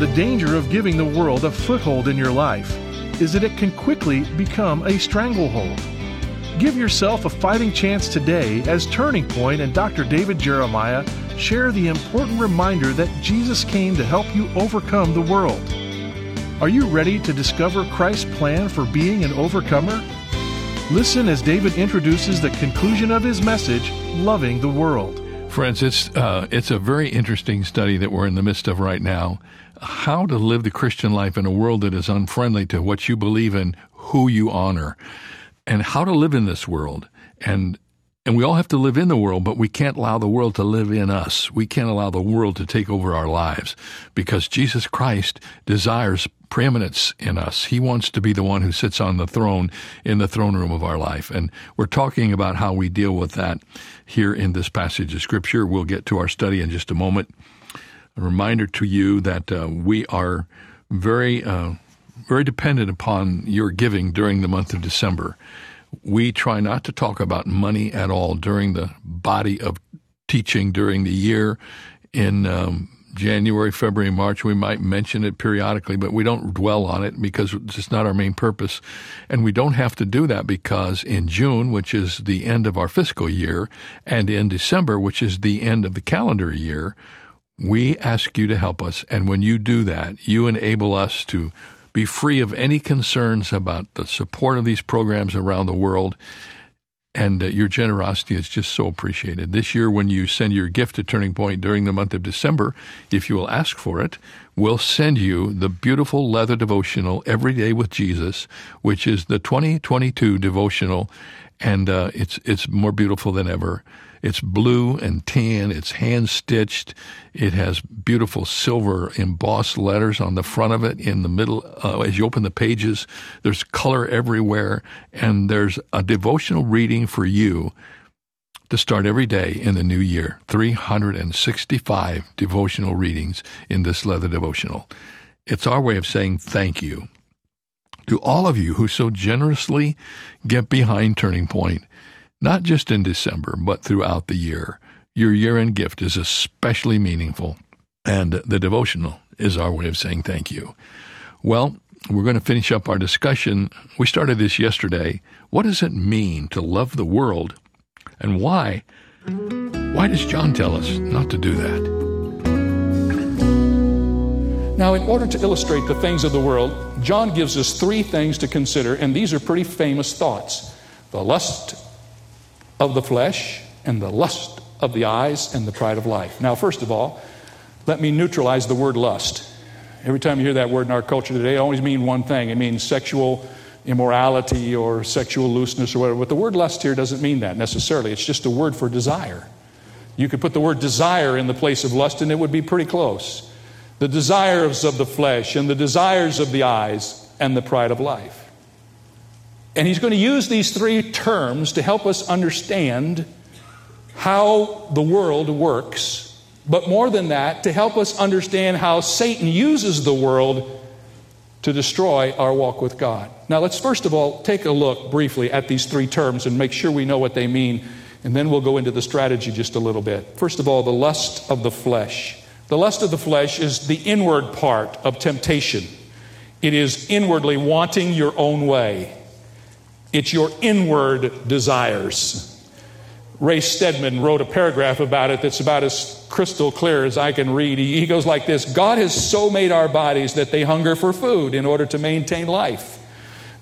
The danger of giving the world a foothold in your life is that it can quickly become a stranglehold. Give yourself a fighting chance today as Turning Point and Dr. David Jeremiah share the important reminder that Jesus came to help you overcome the world. Are you ready to discover Christ's plan for being an overcomer? Listen as David introduces the conclusion of his message, Loving the World. Friends, it's, uh, it's a very interesting study that we're in the midst of right now. How to live the Christian life in a world that is unfriendly to what you believe in, who you honor, and how to live in this world. And and we all have to live in the world, but we can't allow the world to live in us. We can't allow the world to take over our lives because Jesus Christ desires preeminence in us. He wants to be the one who sits on the throne in the throne room of our life. And we're talking about how we deal with that here in this passage of Scripture. We'll get to our study in just a moment. A reminder to you that uh, we are very, uh, very dependent upon your giving during the month of December. We try not to talk about money at all during the body of teaching during the year. In um, January, February, March, we might mention it periodically, but we don't dwell on it because it's not our main purpose. And we don't have to do that because in June, which is the end of our fiscal year, and in December, which is the end of the calendar year, we ask you to help us. And when you do that, you enable us to be free of any concerns about the support of these programs around the world. And uh, your generosity is just so appreciated. This year, when you send your gift to Turning Point during the month of December, if you will ask for it, we'll send you the beautiful leather devotional, Every Day with Jesus, which is the 2022 devotional. And uh, it's, it's more beautiful than ever. It's blue and tan. It's hand stitched. It has beautiful silver embossed letters on the front of it. In the middle, uh, as you open the pages, there's color everywhere, and there's a devotional reading for you to start every day in the new year. 365 devotional readings in this leather devotional. It's our way of saying thank you to all of you who so generously get behind Turning Point not just in December, but throughout the year. Your year end gift is especially meaningful, and the devotional is our way of saying thank you. Well, we're going to finish up our discussion. We started this yesterday. What does it mean to love the world, and why? Why does John tell us not to do that? Now, in order to illustrate the things of the world, John gives us three things to consider, and these are pretty famous thoughts the lust of the flesh and the lust of the eyes and the pride of life. Now, first of all, let me neutralize the word lust. Every time you hear that word in our culture today, it always means one thing it means sexual immorality or sexual looseness or whatever. But the word lust here doesn't mean that necessarily, it's just a word for desire. You could put the word desire in the place of lust and it would be pretty close. The desires of the flesh and the desires of the eyes and the pride of life. And he's going to use these three terms to help us understand how the world works, but more than that, to help us understand how Satan uses the world to destroy our walk with God. Now, let's first of all take a look briefly at these three terms and make sure we know what they mean, and then we'll go into the strategy just a little bit. First of all, the lust of the flesh. The lust of the flesh is the inward part of temptation, it is inwardly wanting your own way. It's your inward desires. Ray Stedman wrote a paragraph about it that's about as crystal clear as I can read. He, goes like this God has so made our bodies that they hunger for food in order to maintain life.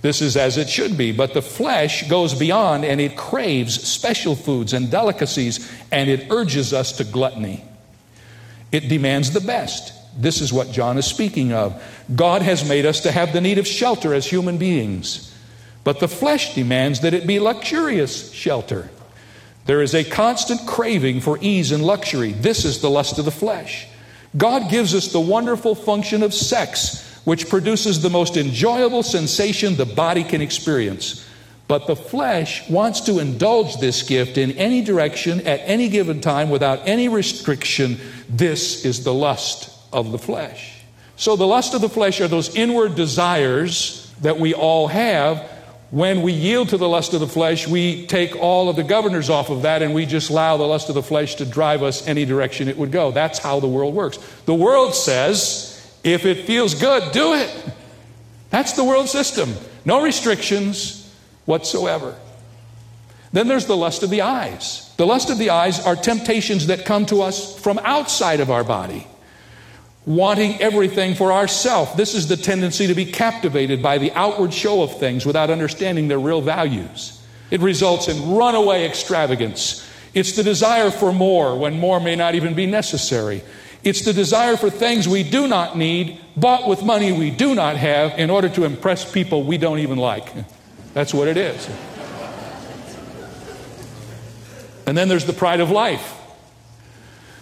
This is as it should be. But the flesh goes beyond and it craves special foods and delicacies and it urges us to gluttony. It demands the best. This is what John is speaking of. God has made us to have the need of shelter as human beings. But the flesh demands that it be luxurious shelter. There is a constant craving for ease and luxury. This is the lust of the flesh. God gives us the wonderful function of sex, which produces the most enjoyable sensation the body can experience. But the flesh wants to indulge this gift in any direction at any given time without any restriction. This is the lust of the flesh. So, the lust of the flesh are those inward desires that we all have when we yield to the lust of the flesh, we take all of the governors off of that and we just allow the lust of the flesh to drive us any direction it would go. That's how the world works. The world says If it feels good, do it. That's the world system. No restrictions whatsoever. Then there's the lust of the eyes. The lust of the eyes are temptations that come to us from outside of our body, wanting everything for ourself. This is the tendency to be captivated by the outward show of things without understanding their real values. It results in runaway extravagance. It's the desire for more when more may not even be necessary. It's the desire for things we do not need, bought with money we do not have, in order to impress people we don't even like. That's what it is. And then there's the pride of life.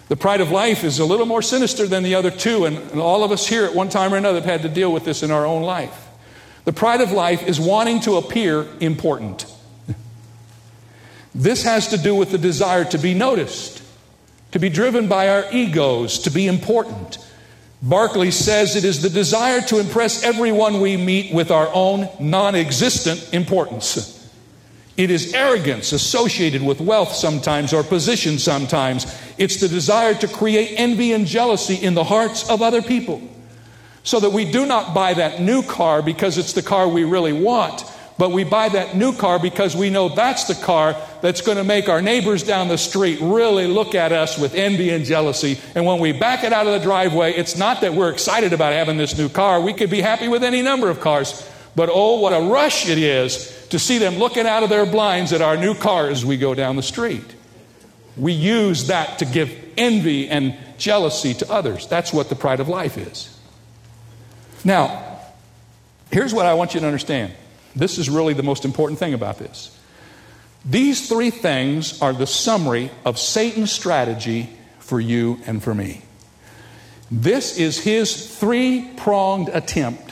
The pride of life is a little more sinister than the other two, and, all of us here at one time or another have had to deal with this in our own life. The pride of life is wanting to appear important. This has to do with the desire to be noticed, to be driven by our egos, to be important. Barclay says it is the desire to impress everyone we meet with our own non existent importance. It is arrogance associated with wealth sometimes or position sometimes. It's the desire to create envy and jealousy in the hearts of other people. So that we do not buy that new car because it's the car we really want, but we buy that new car because we know that's the car that's going to make our neighbors down the street really look at us with envy and jealousy. And when we back it out of the driveway, it's not that we're excited about having this new car. We could be happy with any number of cars. But oh, what a rush it is to see them looking out of their blinds at our new car as we go down the street. We use that to give envy and jealousy to others. That's what the pride of life is. Now, here's what I want you to understand. This is really the most important thing about this. These three things are the summary of Satan's strategy for you and for me. This is his three pronged attempt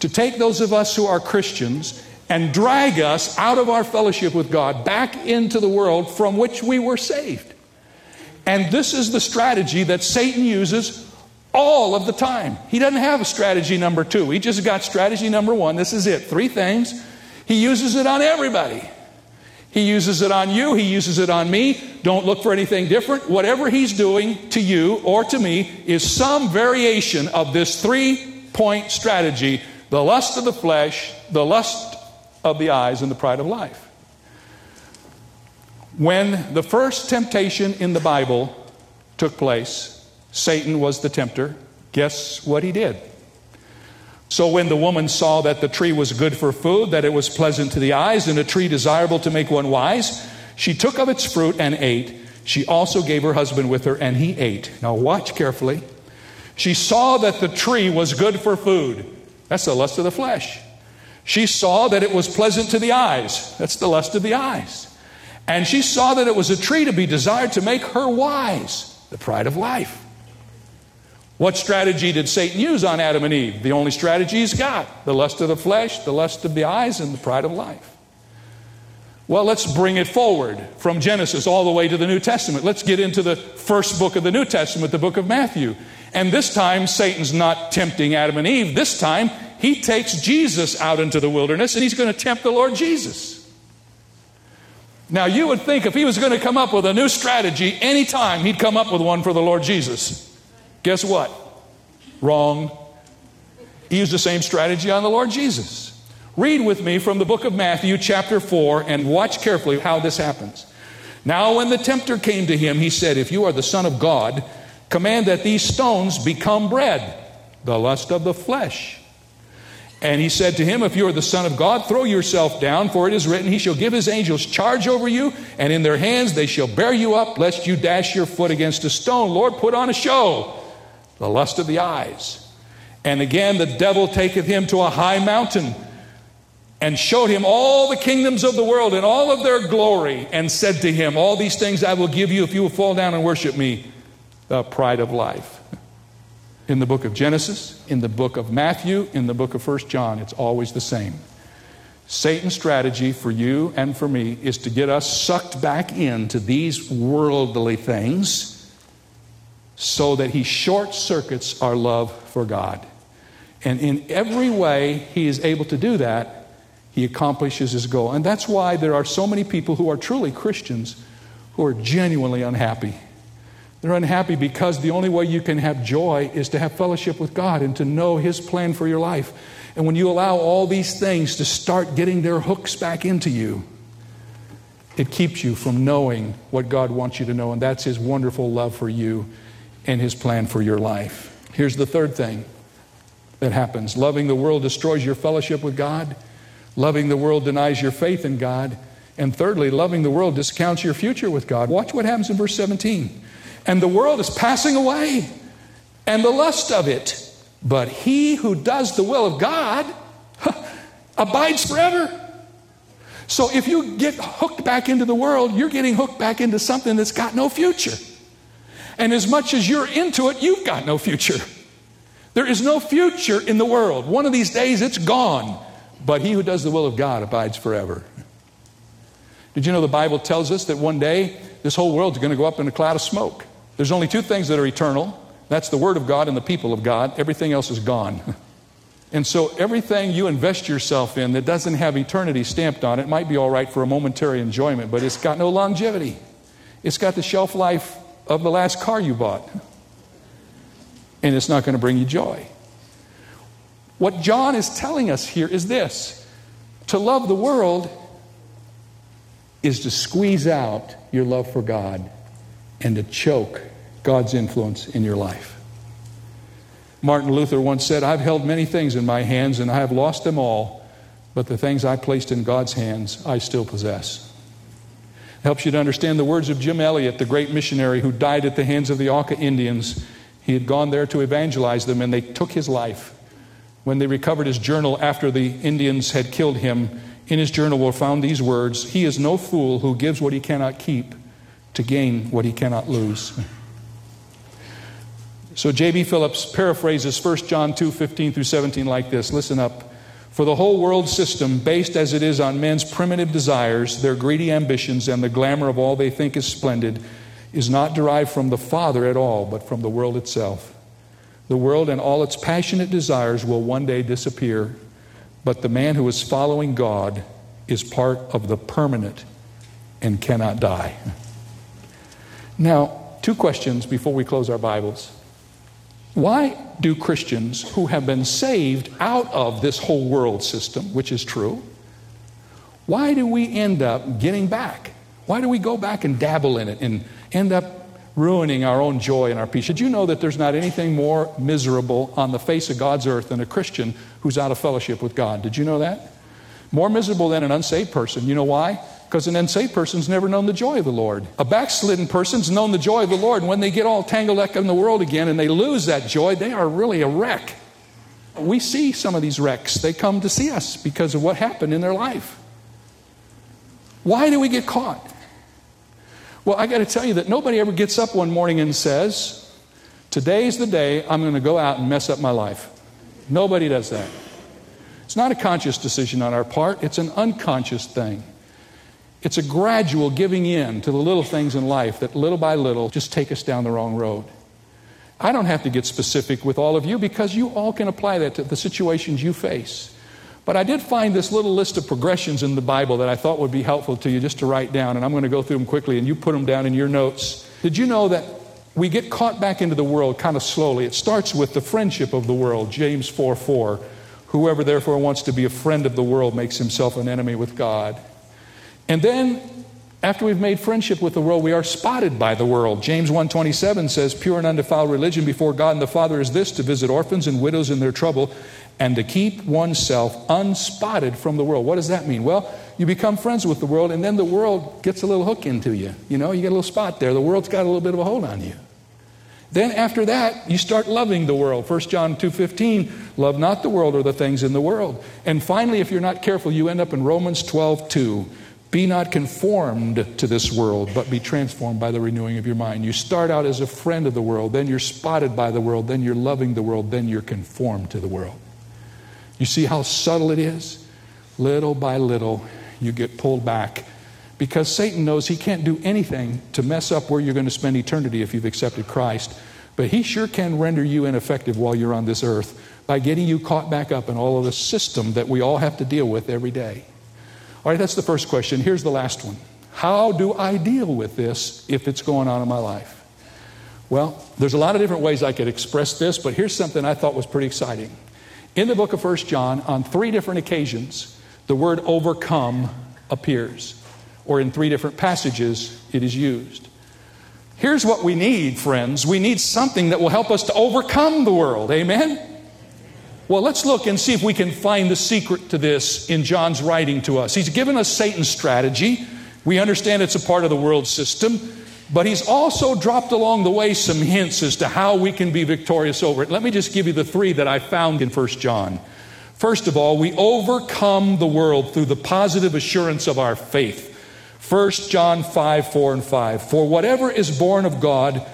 to take those of us who are Christians and drag us out of our fellowship with God back into the world from which we were saved. And this is the strategy that Satan uses all of the time. He doesn't have a strategy number two. He just got strategy number one. This is it. Three things. He uses it on everybody. He uses it on you. He uses it on me. Don't look for anything different. Whatever he's doing to you or to me is some variation of this three point strategy the lust of the flesh, the lust of the eyes and the pride of life. When the first temptation in the Bible took place, Satan was the tempter. Guess what he did? So when the woman saw that the tree was good for food, that it was pleasant to the eyes, and a tree desirable to make one wise, she took of its fruit and ate. She also gave her husband with her, and he ate. Now watch carefully. She saw that the tree was good for food. That's the lust of the flesh. She saw that it was pleasant to the eyes. That's the lust of the eyes. And she saw that it was a tree to be desired to make her wise, the pride of life. What strategy did Satan use on Adam and Eve? The only strategy he's got the lust of the flesh, the lust of the eyes, and the pride of life. Well, let's bring it forward from Genesis all the way to the New Testament. Let's get into the first book of the New Testament, the book of Matthew. And this time, Satan's not tempting Adam and Eve. This time, he takes Jesus out into the wilderness and he's going to tempt the Lord Jesus. Now, you would think if he was going to come up with a new strategy anytime, he'd come up with one for the Lord Jesus. Guess what? Wrong. He used the same strategy on the Lord Jesus. Read with me from the book of Matthew, chapter 4, and watch carefully how this happens. Now, when the tempter came to him, he said, If you are the Son of God, command that these stones become bread, the lust of the flesh. And he said to him, If you are the Son of God, throw yourself down, for it is written, He shall give His angels charge over you, and in their hands they shall bear you up, lest you dash your foot against a stone. Lord, put on a show, the lust of the eyes. And again, the devil taketh him to a high mountain and showed him all the kingdoms of the world and all of their glory, and said to him, All these things I will give you if you will fall down and worship me, the pride of life in the book of Genesis, in the book of Matthew, in the book of First John. It's always the same. Satan's strategy for you and for me is to get us sucked back into these worldly things so that he short circuits our love for God. And in every way he is able to do that, he accomplishes his goal. And that's why there are so many people who are truly Christians who are genuinely unhappy They're unhappy because the only way you can have joy is to have fellowship with God and to know His plan for your life. And when you allow all these things to start getting their hooks back into you, it keeps you from knowing what God wants you to know, and that's His wonderful love for you and His plan for your life. Here's the third thing that happens loving the world destroys your fellowship with God, loving the world denies your faith in God, and thirdly, loving the world discounts your future with God. Watch what happens in verse 17. And the world is passing away, and the lust of it. But he who does the will of God abides forever. So if you get hooked back into the world, you're getting hooked back into something that's got no future. And as much as you're into it, you've got no future. There is no future in the world. One of these days it's gone. But he who does the will of God abides forever. Did you know the Bible tells us that one day this whole world is going to go up in a cloud of smoke? There's only two things that are eternal that's the Word of God and the people of God. Everything else is gone. And so everything you invest yourself in that doesn't have eternity stamped on it might be all right for a momentary enjoyment, but it's got no longevity. It's got the shelf life of the last car you bought. And it's not going to bring you joy. What John is telling us here is this to love the world is to squeeze out your love for God and to choke God's influence in your life. Martin Luther once said, I've held many things in my hands and I have lost them all, but the things I placed in God's hands I still possess. It helps you to understand the words of Jim Elliot, the great missionary who died at the hands of the Auca Indians. He had gone there to evangelize them and they took his life. When they recovered his journal after the Indians had killed him, in his journal were found these words He is no fool who gives what he cannot keep to gain what he cannot lose. So J.B. Phillips paraphrases 1 John 2 15 through 17 like this Listen up. For the whole world system, based as it is on men's primitive desires, their greedy ambitions, and the glamour of all they think is splendid, is not derived from the Father at all, but from the world itself. The world and all its passionate desires will one day disappear, but the man who is following God is part of the permanent and cannot die. Now, two questions before we close our Bibles. Why do Christians who have been saved out of this whole world system, which is true, why do we end up getting back? Why do we go back and dabble in it and end up ruining our own joy and our peace? Did you know that there's not anything more miserable on the face of God's earth than a Christian who's out of fellowship with God? Did you know that? More miserable than an unsaved person. You know why? Because an unsaved person's never known the joy of the Lord. A backslidden person's known the joy of the Lord. And when they get all tangled up in the world again and they lose that joy, they are really a wreck. We see some of these wrecks. They come to see us because of what happened in their life. Why do we get caught? Well, I got to tell you that nobody ever gets up one morning and says, Today's the day I'm going to go out and mess up my life. Nobody does that. It's not a conscious decision on our part, it's an unconscious thing. It's a gradual giving in to the little things in life that little by little just take us down the wrong road. I don't have to get specific with all of you because you all can apply that to the situations you face. But I did find this little list of progressions in the Bible that I thought would be helpful to you just to write down, and I'm going to go through them quickly, and you put them down in your notes. Did you know that we get caught back into the world kind of slowly? It starts with the friendship of the world, James 4 4. Whoever therefore wants to be a friend of the world makes himself an enemy with God. And then after we've made friendship with the world, we are spotted by the world. James 1:27 says, "Pure and undefiled religion before God and the Father is this: to visit orphans and widows in their trouble, and to keep oneself unspotted from the world." What does that mean? Well, you become friends with the world, and then the world gets a little hook into you. You know, you get a little spot there. The world's got a little bit of a hold on you. Then after that, you start loving the world. 1 John 2:15, love not the world or the things in the world. And finally, if you're not careful, you end up in Romans 12:2. Be not conformed to this world, but be transformed by the renewing of your mind. You start out as a friend of the world, then you're spotted by the world, then you're loving the world, then you're conformed to the world. You see how subtle it is? Little by little, you get pulled back because Satan knows he can't do anything to mess up where you're going to spend eternity if you've accepted Christ. But he sure can render you ineffective while you're on this earth by getting you caught back up in all of the system that we all have to deal with every day. All right, that's the first question. Here's the last one How do I deal with this if it's going on in my life? Well, there's a lot of different ways I could express this, but here's something I thought was pretty exciting. In the book of 1 John, on three different occasions, the word overcome appears, or in three different passages, it is used. Here's what we need, friends. We need something that will help us to overcome the world. Amen? Well, let's look and see if we can find the secret to this in John's writing to us. He's given us Satan's strategy. We understand it's a part of the world system. But he's also dropped along the way some hints as to how we can be victorious over it. Let me just give you the three that I found in 1 John. First of all, we overcome the world through the positive assurance of our faith. 1 John 5, 4 and 5. For whatever is born of God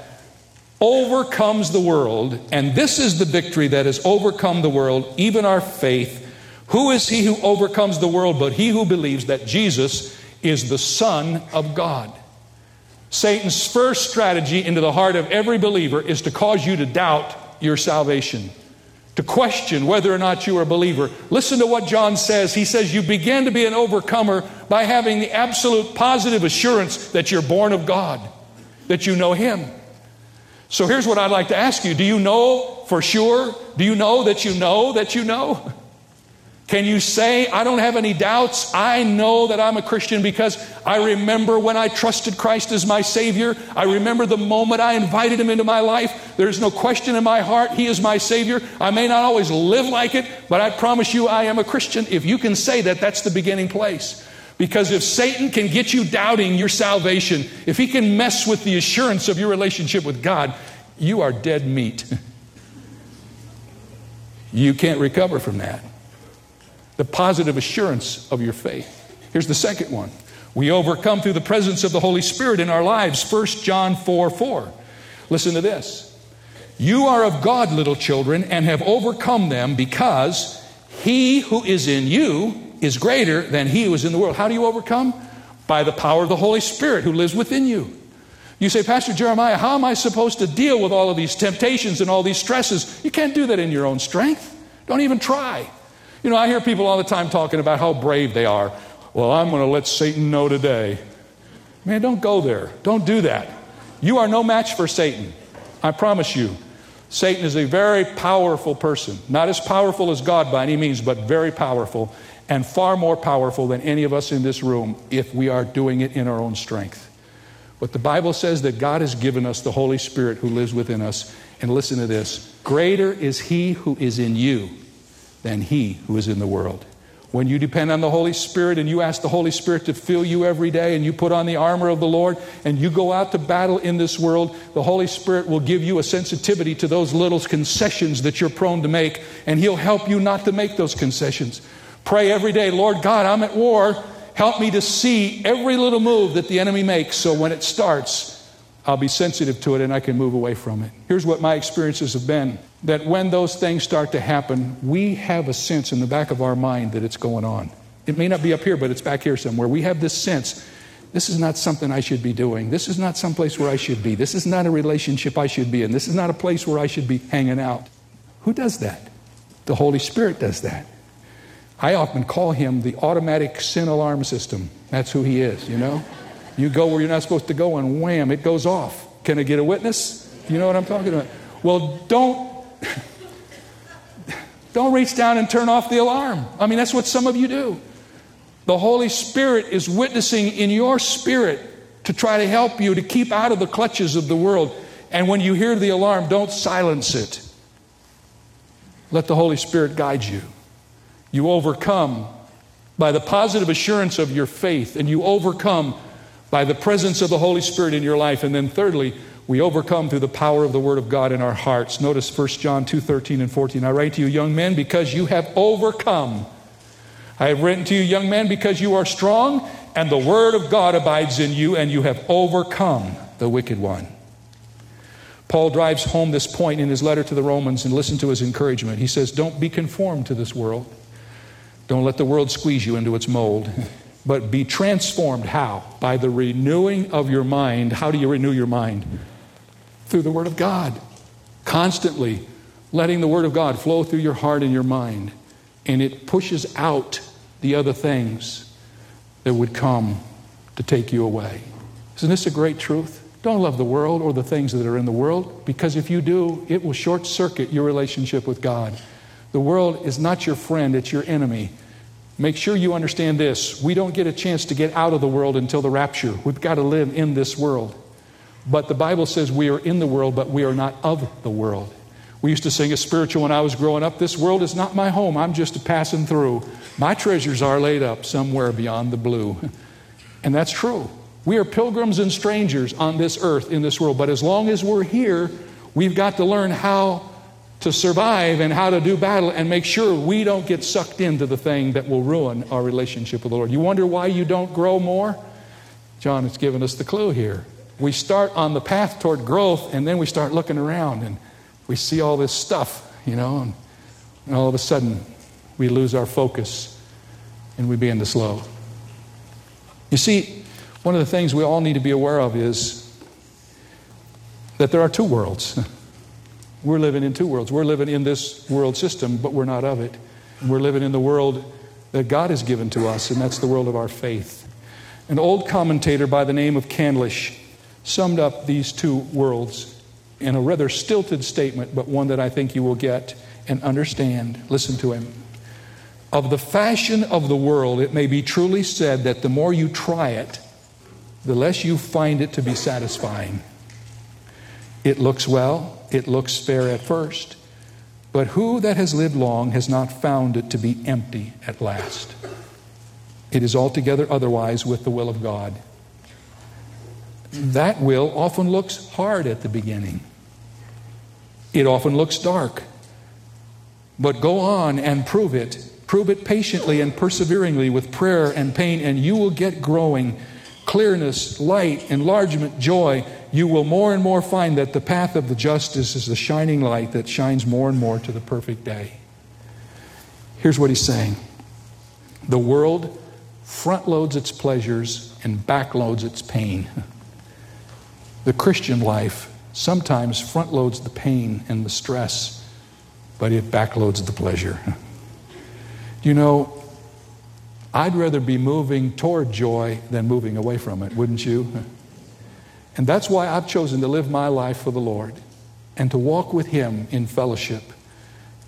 overcomes the world, and this is the victory that has overcome the world, even our faith. Who is he who overcomes the world but he who believes that Jesus is the Son of God? Satan's first strategy into the heart of every believer is to cause you to doubt your salvation, to question whether or not you are a believer. Listen to what John says. He says, You begin to be an overcomer by having the absolute positive assurance that you're born of God, that you know Him. So here's what I'd like to ask you Do you know for sure? Do you know that you know that you know? Can you say, I don't have any doubts? I know that I'm a Christian because I remember when I trusted Christ as my Savior. I remember the moment I invited Him into my life. There's no question in my heart, He is my Savior. I may not always live like it, but I promise you I am a Christian. If you can say that, that's the beginning place. Because if Satan can get you doubting your salvation, if he can mess with the assurance of your relationship with God, you are dead meat. you can't recover from that the positive assurance of your faith. Here's the second one. We overcome through the presence of the Holy Spirit in our lives. 1 John 4 4. Listen to this. You are of God, little children, and have overcome them because he who is in you is greater than he who is in the world. How do you overcome? By the power of the Holy Spirit who lives within you. You say, Pastor Jeremiah, how am I supposed to deal with all of these temptations and all these stresses? You can't do that in your own strength. Don't even try. You know, I hear people all the time talking about how brave they are. Well, I'm going to let Satan know today. Man, don't go there. Don't do that. You are no match for Satan. I promise you. Satan is a very powerful person. Not as powerful as God by any means, but very powerful and far more powerful than any of us in this room if we are doing it in our own strength. But the Bible says that God has given us the Holy Spirit who lives within us. And listen to this greater is He who is in you than he who is in the world. When you depend on the Holy Spirit and you ask the Holy Spirit to fill you every day and you put on the armor of the Lord and you go out to battle in this world, the Holy Spirit will give you a sensitivity to those little concessions that you're prone to make and He'll help you not to make those concessions. Pray every day, Lord God, I'm at war. Help me to see every little move that the enemy makes so when it starts, I'll be sensitive to it and I can move away from it. Here's what my experiences have been that when those things start to happen, we have a sense in the back of our mind that it's going on. It may not be up here, but it's back here somewhere. We have this sense this is not something I should be doing. This is not some place where I should be. This is not a relationship I should be in. This is not a place where I should be hanging out. Who does that? The Holy Spirit does that. I often call him the automatic sin alarm system. That's who he is, you know? You go where you're not supposed to go, and wham, it goes off. Can I get a witness? You know what I'm talking about? Well, don't don't reach down and turn off the alarm. I mean, that's what some of you do. The Holy Spirit is witnessing in your spirit to try to help you to keep out of the clutches of the world. And when you hear the alarm, don't silence it. Let the Holy Spirit guide you. You overcome by the positive assurance of your faith, and you overcome by the presence of the Holy Spirit in your life. And then, thirdly, we overcome through the power of the word of God in our hearts. Notice 1 John 2 13 and 14. I write to you, young men, because you have overcome. I have written to you, young men, because you are strong, and the word of God abides in you, and you have overcome the wicked one. Paul drives home this point in his letter to the Romans, and listen to his encouragement. He says, Don't be conformed to this world. Don't let the world squeeze you into its mold. But be transformed. How? By the renewing of your mind. How do you renew your mind? through the Word of God. Constantly letting the Word of God flow through your heart and your mind. And it pushes out the other things that would come to take you away. Isn't this a great truth? Don't love the world or the things that are in the world, because if you do, it will short circuit your relationship with God. The world is not your friend, it's your enemy. Make sure you understand this. We don't get a chance to get out of the world until the rapture. We've got to live in this world. But the Bible says we are in the world, but we are not of the world. We used to sing a spiritual when I was growing up. This world is not my home. I'm just a passing through. My treasures are laid up somewhere beyond the blue. And that's true. We are pilgrims and strangers on this earth, in this world. But as long as we're here, we've got to learn how to survive and how to do battle and make sure we don't get sucked into the thing that will ruin our relationship with the Lord. You wonder why you don't grow more? John has given us the clue here. We start on the path toward growth and then we start looking around and we see all this stuff, you know, and, and all of a sudden we lose our focus and we begin to slow. You see, one of the things we all need to be aware of is that there are two worlds. We're living in two worlds. We're living in this world system, but we're not of it. We're living in the world that God has given to us, and that's the world of our faith. An old commentator by the name of Candlish summed up these two worlds in a rather stilted statement, but one that I think you will get and understand. Listen to him. Of the fashion of the world, it may be truly said that the more you try it, the less you find it to be satisfying. It looks well, it looks fair at first, but who that has lived long has not found it to be empty at last? It is altogether otherwise with the will of God. That will often looks hard at the beginning. It often looks dark. But go on and prove it. Prove it patiently and perseveringly with prayer and pain, and you will get growing clearness, light, enlargement, joy, you will more and more find that the path of the justice is the shining light that shines more and more to the perfect day. Here's what he's saying the world front loads its pleasures and backloads its pain. The Christian life sometimes front loads the pain and the stress, but it backloads the pleasure. You know, I'd rather be moving toward joy than moving away from it, wouldn't you? And that's why I've chosen to live my life for the Lord and to walk with Him in fellowship.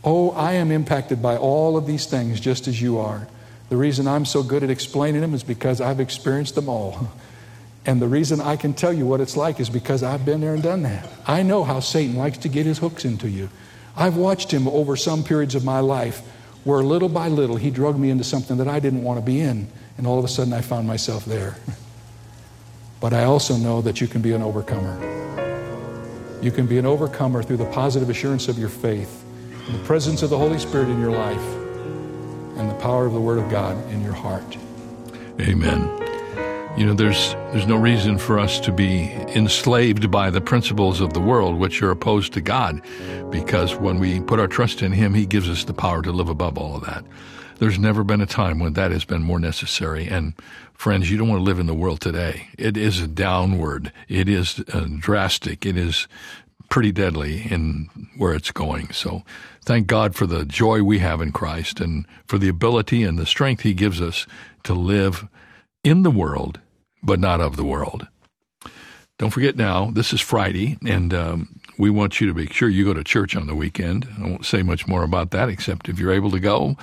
Oh, I am impacted by all of these things just as you are. The reason I'm so good at explaining them is because I've experienced them all. And the reason I can tell you what it's like is because I've been there and done that. I know how Satan likes to get his hooks into you. I've watched him over some periods of my life where little by little he drug me into something that I didn't want to be in. And all of a sudden I found myself there. But I also know that you can be an overcomer. You can be an overcomer through the positive assurance of your faith, the presence of the Holy Spirit in your life, and the power of the Word of God in your heart. Amen. You know, there's there's no reason for us to be enslaved by the principles of the world, which are opposed to God, because when we put our trust in Him, He gives us the power to live above all of that. There's never been a time when that has been more necessary. And friends, you don't want to live in the world today. It is downward. It is uh, drastic. It is pretty deadly in where it's going. So thank God for the joy we have in Christ and for the ability and the strength He gives us to live in the world but not of the world. Don't forget now, this is Friday, and um, we want you to make sure you go to church on the weekend. I won't say much more about that, except if you're able to go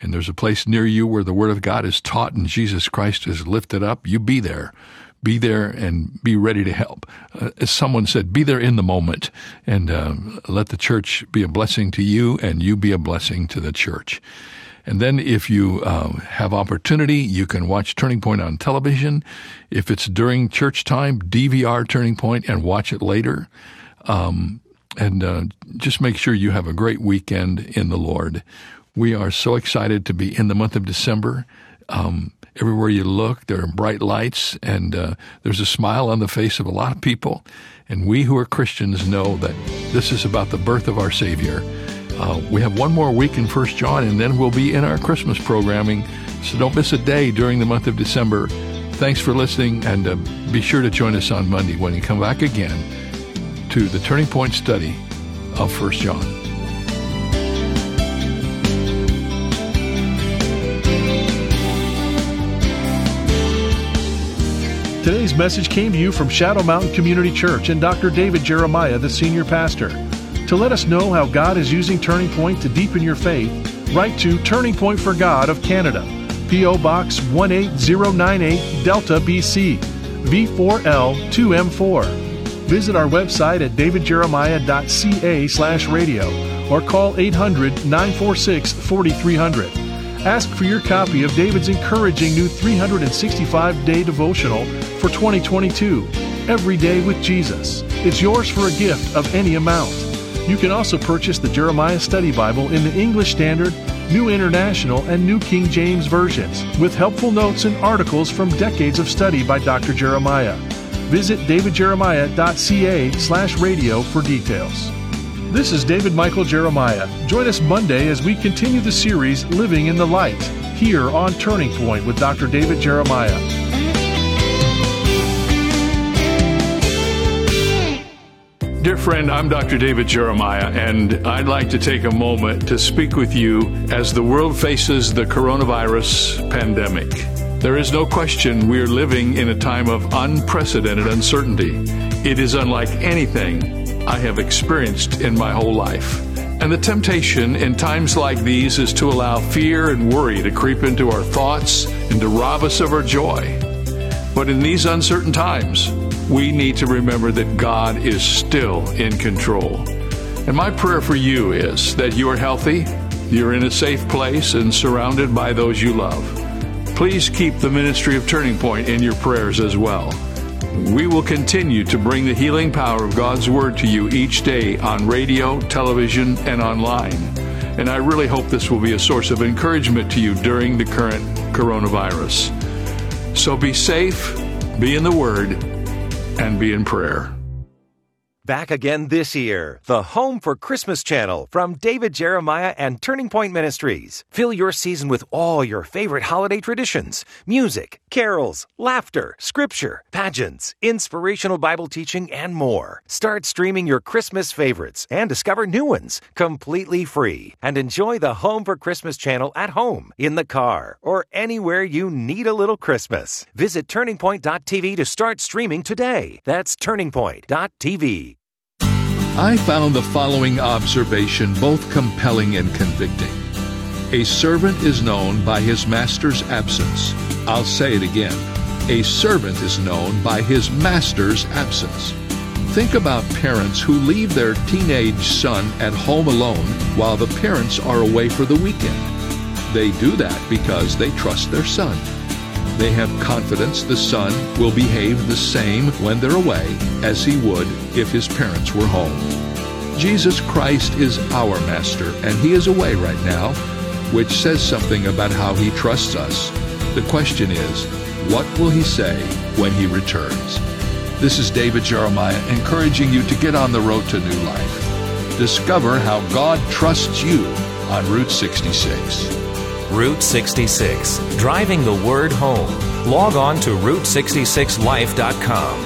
and there's a place near you where the Word of God is taught and Jesus Christ is lifted up, you be there. Be there and be ready to help. Uh, as someone said, be there in the moment and uh, let the church be a blessing to you and you be a blessing to the church. And then if you uh, have opportunity, you can watch Turning Point on television. If it's during church time, DVR Turning Point and watch it later. Um, and uh, just make sure you have a great weekend in the Lord. We are so excited to be in the month of December. Um, everywhere you look, there are bright lights, and uh, there's a smile on the face of a lot of people. And we who are Christians know that this is about the birth of our Savior. Uh, we have one more week in First John, and then we'll be in our Christmas programming. So don't miss a day during the month of December. Thanks for listening, and uh, be sure to join us on Monday when we come back again to the Turning Point study of First John. Today's message came to you from Shadow Mountain Community Church and Dr. David Jeremiah, the senior pastor. To let us know how God is using Turning Point to deepen your faith, write to Turning Point for God of Canada, P.O. Box 18098, Delta, BC, V4L 2M4. Visit our website at davidjeremiah.ca slash radio or call 800 946 4300. Ask for your copy of David's encouraging new 365 day devotional for 2022, Every Day with Jesus. It's yours for a gift of any amount. You can also purchase the Jeremiah Study Bible in the English Standard, New International, and New King James versions, with helpful notes and articles from decades of study by Dr. Jeremiah. Visit davidjeremiah.ca slash radio for details. This is David Michael Jeremiah. Join us Monday as we continue the series Living in the Light here on Turning Point with Dr. David Jeremiah. Dear friend, I'm Dr. David Jeremiah, and I'd like to take a moment to speak with you as the world faces the coronavirus pandemic. There is no question we are living in a time of unprecedented uncertainty. It is unlike anything I have experienced in my whole life. And the temptation in times like these is to allow fear and worry to creep into our thoughts and to rob us of our joy. But in these uncertain times, we need to remember that God is still in control. And my prayer for you is that you are healthy, you're in a safe place, and surrounded by those you love. Please keep the ministry of Turning Point in your prayers as well. We will continue to bring the healing power of God's Word to you each day on radio, television, and online. And I really hope this will be a source of encouragement to you during the current coronavirus. So be safe, be in the Word, and be in prayer. Back again this year, the Home for Christmas channel from David Jeremiah and Turning Point Ministries. Fill your season with all your favorite holiday traditions music, carols, laughter, scripture, pageants, inspirational Bible teaching, and more. Start streaming your Christmas favorites and discover new ones completely free. And enjoy the Home for Christmas channel at home, in the car, or anywhere you need a little Christmas. Visit turningpoint.tv to start streaming today. That's turningpoint.tv. I found the following observation both compelling and convicting. A servant is known by his master's absence. I'll say it again. A servant is known by his master's absence. Think about parents who leave their teenage son at home alone while the parents are away for the weekend. They do that because they trust their son. They have confidence the son will behave the same when they're away as he would if his parents were home. Jesus Christ is our master, and he is away right now, which says something about how he trusts us. The question is, what will he say when he returns? This is David Jeremiah encouraging you to get on the road to new life. Discover how God trusts you on Route 66. Route 66, driving the word home. Log on to Route66Life.com.